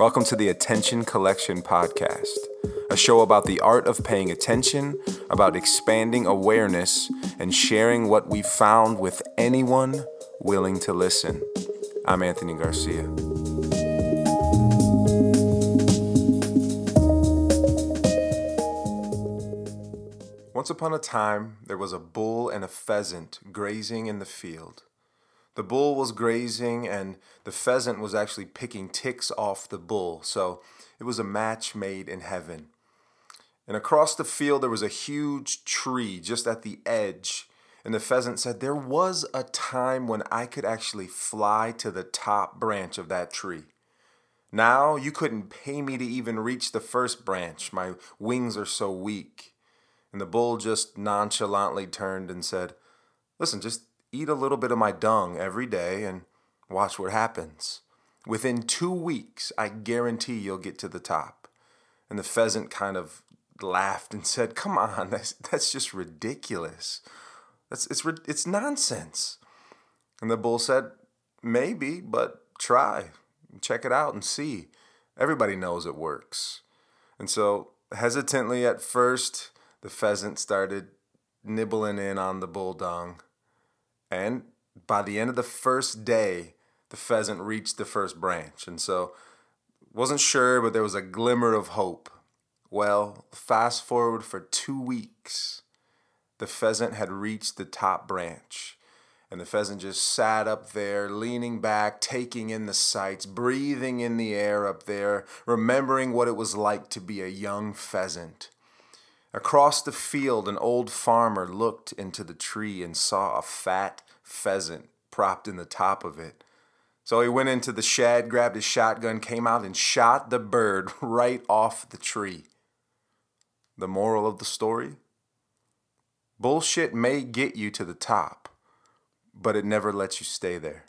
Welcome to the Attention Collection Podcast, a show about the art of paying attention, about expanding awareness, and sharing what we found with anyone willing to listen. I'm Anthony Garcia. Once upon a time, there was a bull and a pheasant grazing in the field. The bull was grazing, and the pheasant was actually picking ticks off the bull, so it was a match made in heaven. And across the field, there was a huge tree just at the edge. And the pheasant said, There was a time when I could actually fly to the top branch of that tree. Now you couldn't pay me to even reach the first branch. My wings are so weak. And the bull just nonchalantly turned and said, Listen, just eat a little bit of my dung every day and watch what happens. Within two weeks, I guarantee you'll get to the top. And the pheasant kind of laughed and said, Come on, that's, that's just ridiculous. That's, it's, it's nonsense. And the bull said, Maybe, but try. Check it out and see. Everybody knows it works. And so, hesitantly at first, the pheasant started nibbling in on the bull dung. And by the end of the first day, the pheasant reached the first branch. And so, wasn't sure, but there was a glimmer of hope. Well, fast forward for two weeks, the pheasant had reached the top branch. And the pheasant just sat up there, leaning back, taking in the sights, breathing in the air up there, remembering what it was like to be a young pheasant. Across the field, an old farmer looked into the tree and saw a fat pheasant propped in the top of it. So he went into the shed, grabbed his shotgun, came out, and shot the bird right off the tree. The moral of the story? Bullshit may get you to the top, but it never lets you stay there.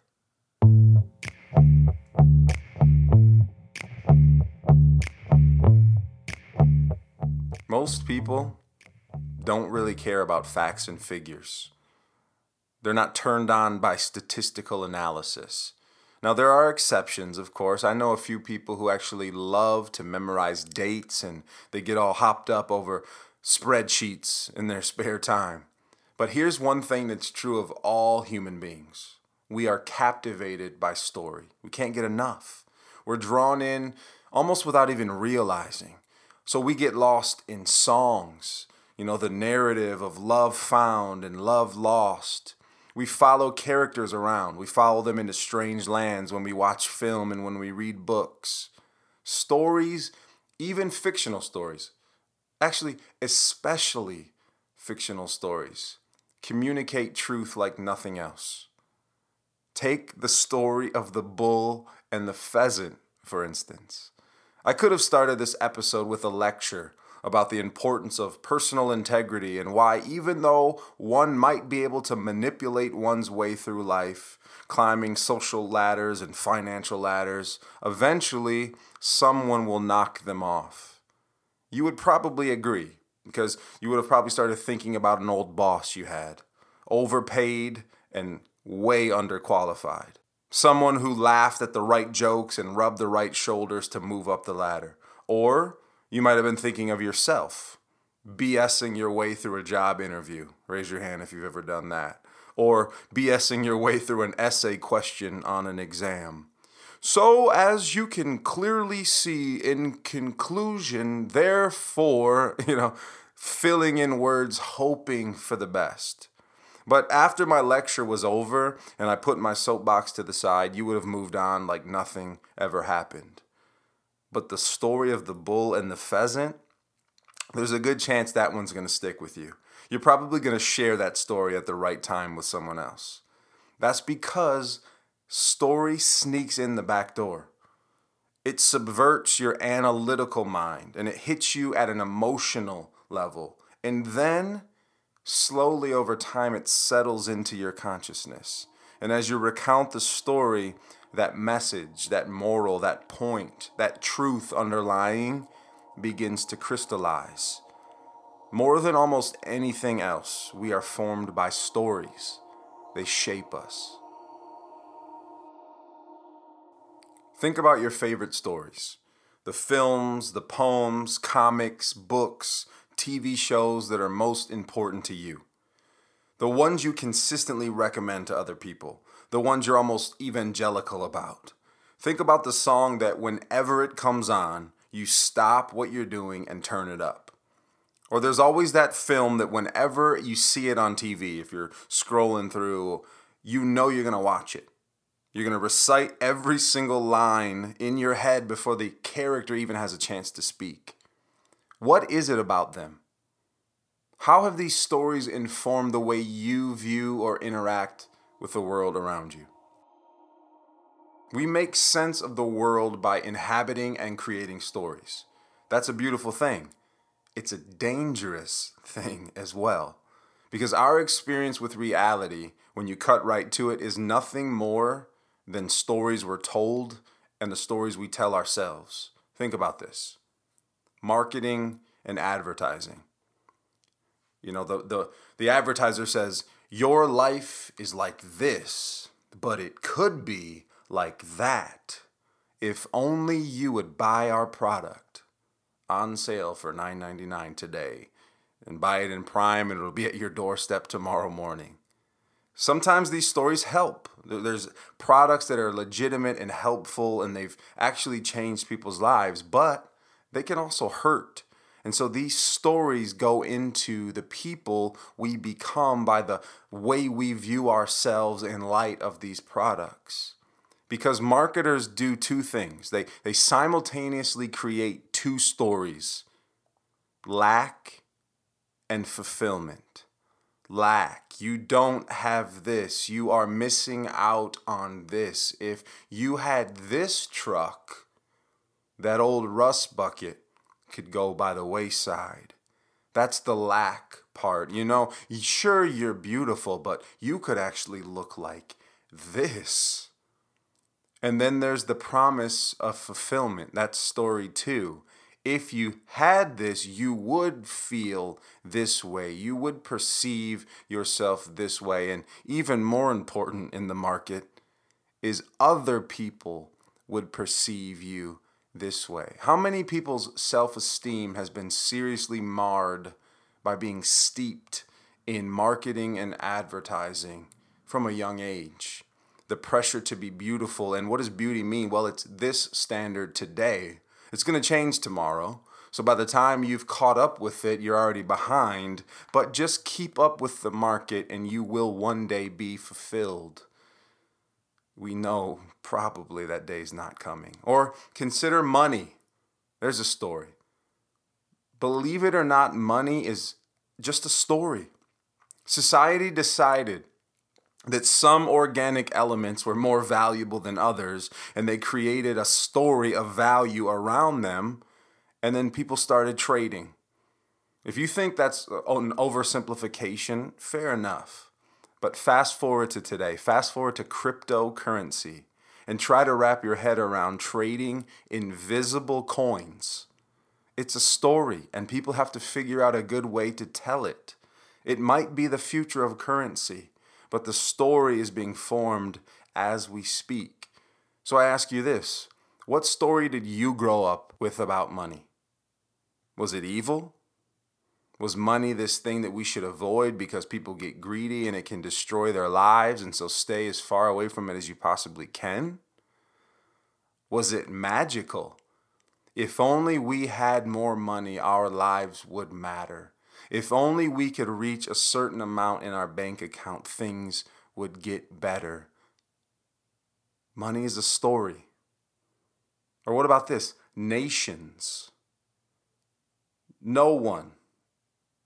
Most people don't really care about facts and figures. They're not turned on by statistical analysis. Now, there are exceptions, of course. I know a few people who actually love to memorize dates and they get all hopped up over spreadsheets in their spare time. But here's one thing that's true of all human beings we are captivated by story. We can't get enough. We're drawn in almost without even realizing. So we get lost in songs, you know, the narrative of love found and love lost. We follow characters around. We follow them into strange lands when we watch film and when we read books. Stories, even fictional stories, actually, especially fictional stories, communicate truth like nothing else. Take the story of the bull and the pheasant, for instance. I could have started this episode with a lecture about the importance of personal integrity and why, even though one might be able to manipulate one's way through life, climbing social ladders and financial ladders, eventually someone will knock them off. You would probably agree because you would have probably started thinking about an old boss you had, overpaid and way underqualified. Someone who laughed at the right jokes and rubbed the right shoulders to move up the ladder. Or you might have been thinking of yourself, BSing your way through a job interview. Raise your hand if you've ever done that. Or BSing your way through an essay question on an exam. So, as you can clearly see in conclusion, therefore, you know, filling in words, hoping for the best. But after my lecture was over and I put my soapbox to the side, you would have moved on like nothing ever happened. But the story of the bull and the pheasant, there's a good chance that one's going to stick with you. You're probably going to share that story at the right time with someone else. That's because story sneaks in the back door. It subverts your analytical mind and it hits you at an emotional level. And then slowly over time it settles into your consciousness. And as you recount the story, that message, that moral, that point, that truth underlying begins to crystallize. More than almost anything else, we are formed by stories. They shape us. Think about your favorite stories. the films, the poems, comics, books, TV shows that are most important to you. The ones you consistently recommend to other people. The ones you're almost evangelical about. Think about the song that whenever it comes on, you stop what you're doing and turn it up. Or there's always that film that whenever you see it on TV, if you're scrolling through, you know you're to watch it. You're going to recite every single line in your head before the character even has a chance to speak. What is it about them? How have these stories informed the way you view or interact with the world around you? We make sense of the world by inhabiting and creating stories. That's a beautiful thing. It's a dangerous thing as well. Because our experience with reality, when you cut right to it, is nothing more than stories we're told and the stories we tell ourselves. Think about this marketing and advertising. You know, the, the, the advertiser says, Your life is like this, but it could be like that. If only you would buy our product on sale for $9.99 today and buy it in Prime and it'll be at your doorstep tomorrow morning. Sometimes these stories help. There's products that are legitimate and helpful and they've actually changed people's lives, but they can also hurt. And so these stories go into the people we become by the way we view ourselves in light of these products. Because marketers do two things they, they simultaneously create two stories lack and fulfillment lack. You don't have this. You are missing out on this. If you had this truck, that old rust bucket could go by the wayside. That's the lack part. You know, sure, you're beautiful, but you could actually look like this. And then there's the promise of fulfillment. That's story two if you had this, you would feel this way. You would perceive yourself this way. And even more important in the market is other people would perceive you this way. How many people's self esteem has been seriously marred by being steeped in marketing and advertising from a young age? The pressure to be beautiful. And what does beauty mean? Well, it's this standard today it's going to change tomorrow. So by the time you've caught up with it, you're already behind. But just keep up with the market and you will one day be fulfilled. We know probably that day's not coming. Or consider money. There's a story. Believe it or not, money is just a story. Society decided that some organic elements were more valuable than others, and they created a story of value around them, and then people started trading. If you think that's an oversimplification, fair enough. But fast forward to today, fast forward to cryptocurrency, and try to wrap your head around trading invisible coins. It's a story, and people have to figure out a good way to tell it. It might be the future of currency but the story is being formed as we speak. So I ask you this what story did you grow up with about money? Was it evil? Was money this thing that we should avoid because people get greedy and it can destroy their lives, and so stay as far away from it as you possibly can? Was it magical? If only we had more money, our lives would matter. If only we could reach a certain amount in our bank account, things would get better. Money is a story. Or what about this? Nations. No one,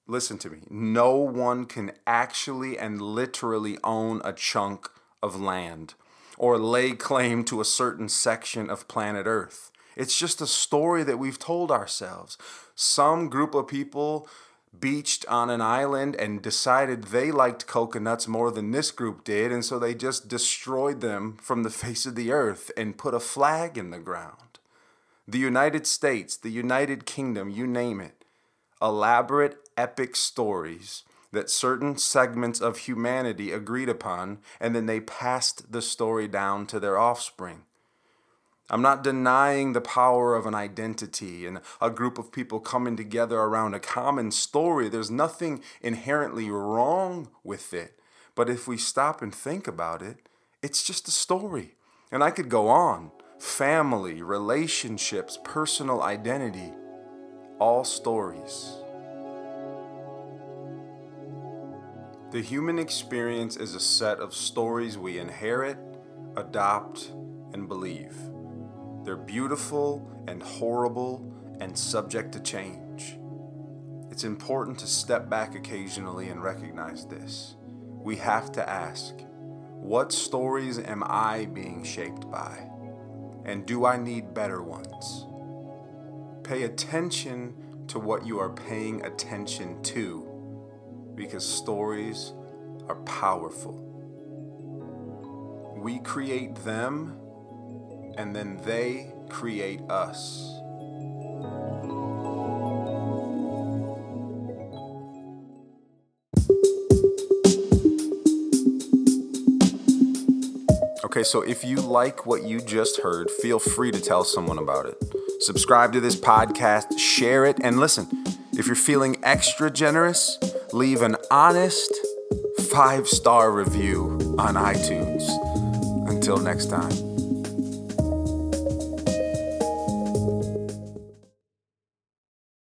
listen to me, no one can actually and literally own a chunk of land or lay claim to a certain section of planet Earth. It's just a story that we've told ourselves. Some group of people beached on an island and decided they liked coconuts more than this group did, and so they just destroyed them from the face of the earth and put a flag in the ground. The United States, the United Kingdom, you name it, elaborate epic stories that certain segments of humanity agreed upon, and then they passed the story down to their offspring. I'm not denying the power of an identity and a group of people coming together around a common story. There's nothing inherently wrong with it. But if we stop and think about it, it's just a story. And I could go on family, relationships, personal identity, all stories. The human experience is a set of stories we inherit, adopt, and believe. They're beautiful and horrible and subject to change. It's important to step back occasionally and recognize this. We have to ask what stories am I being shaped by? And do I need better ones? Pay attention to what you are paying attention to because stories are powerful. We create them and then they create us. Okay, so if you like what you just heard, feel free to tell someone about it. Subscribe to this podcast, share it, and listen. If you're feeling extra generous, leave an honest five star review on iTunes. Until next time.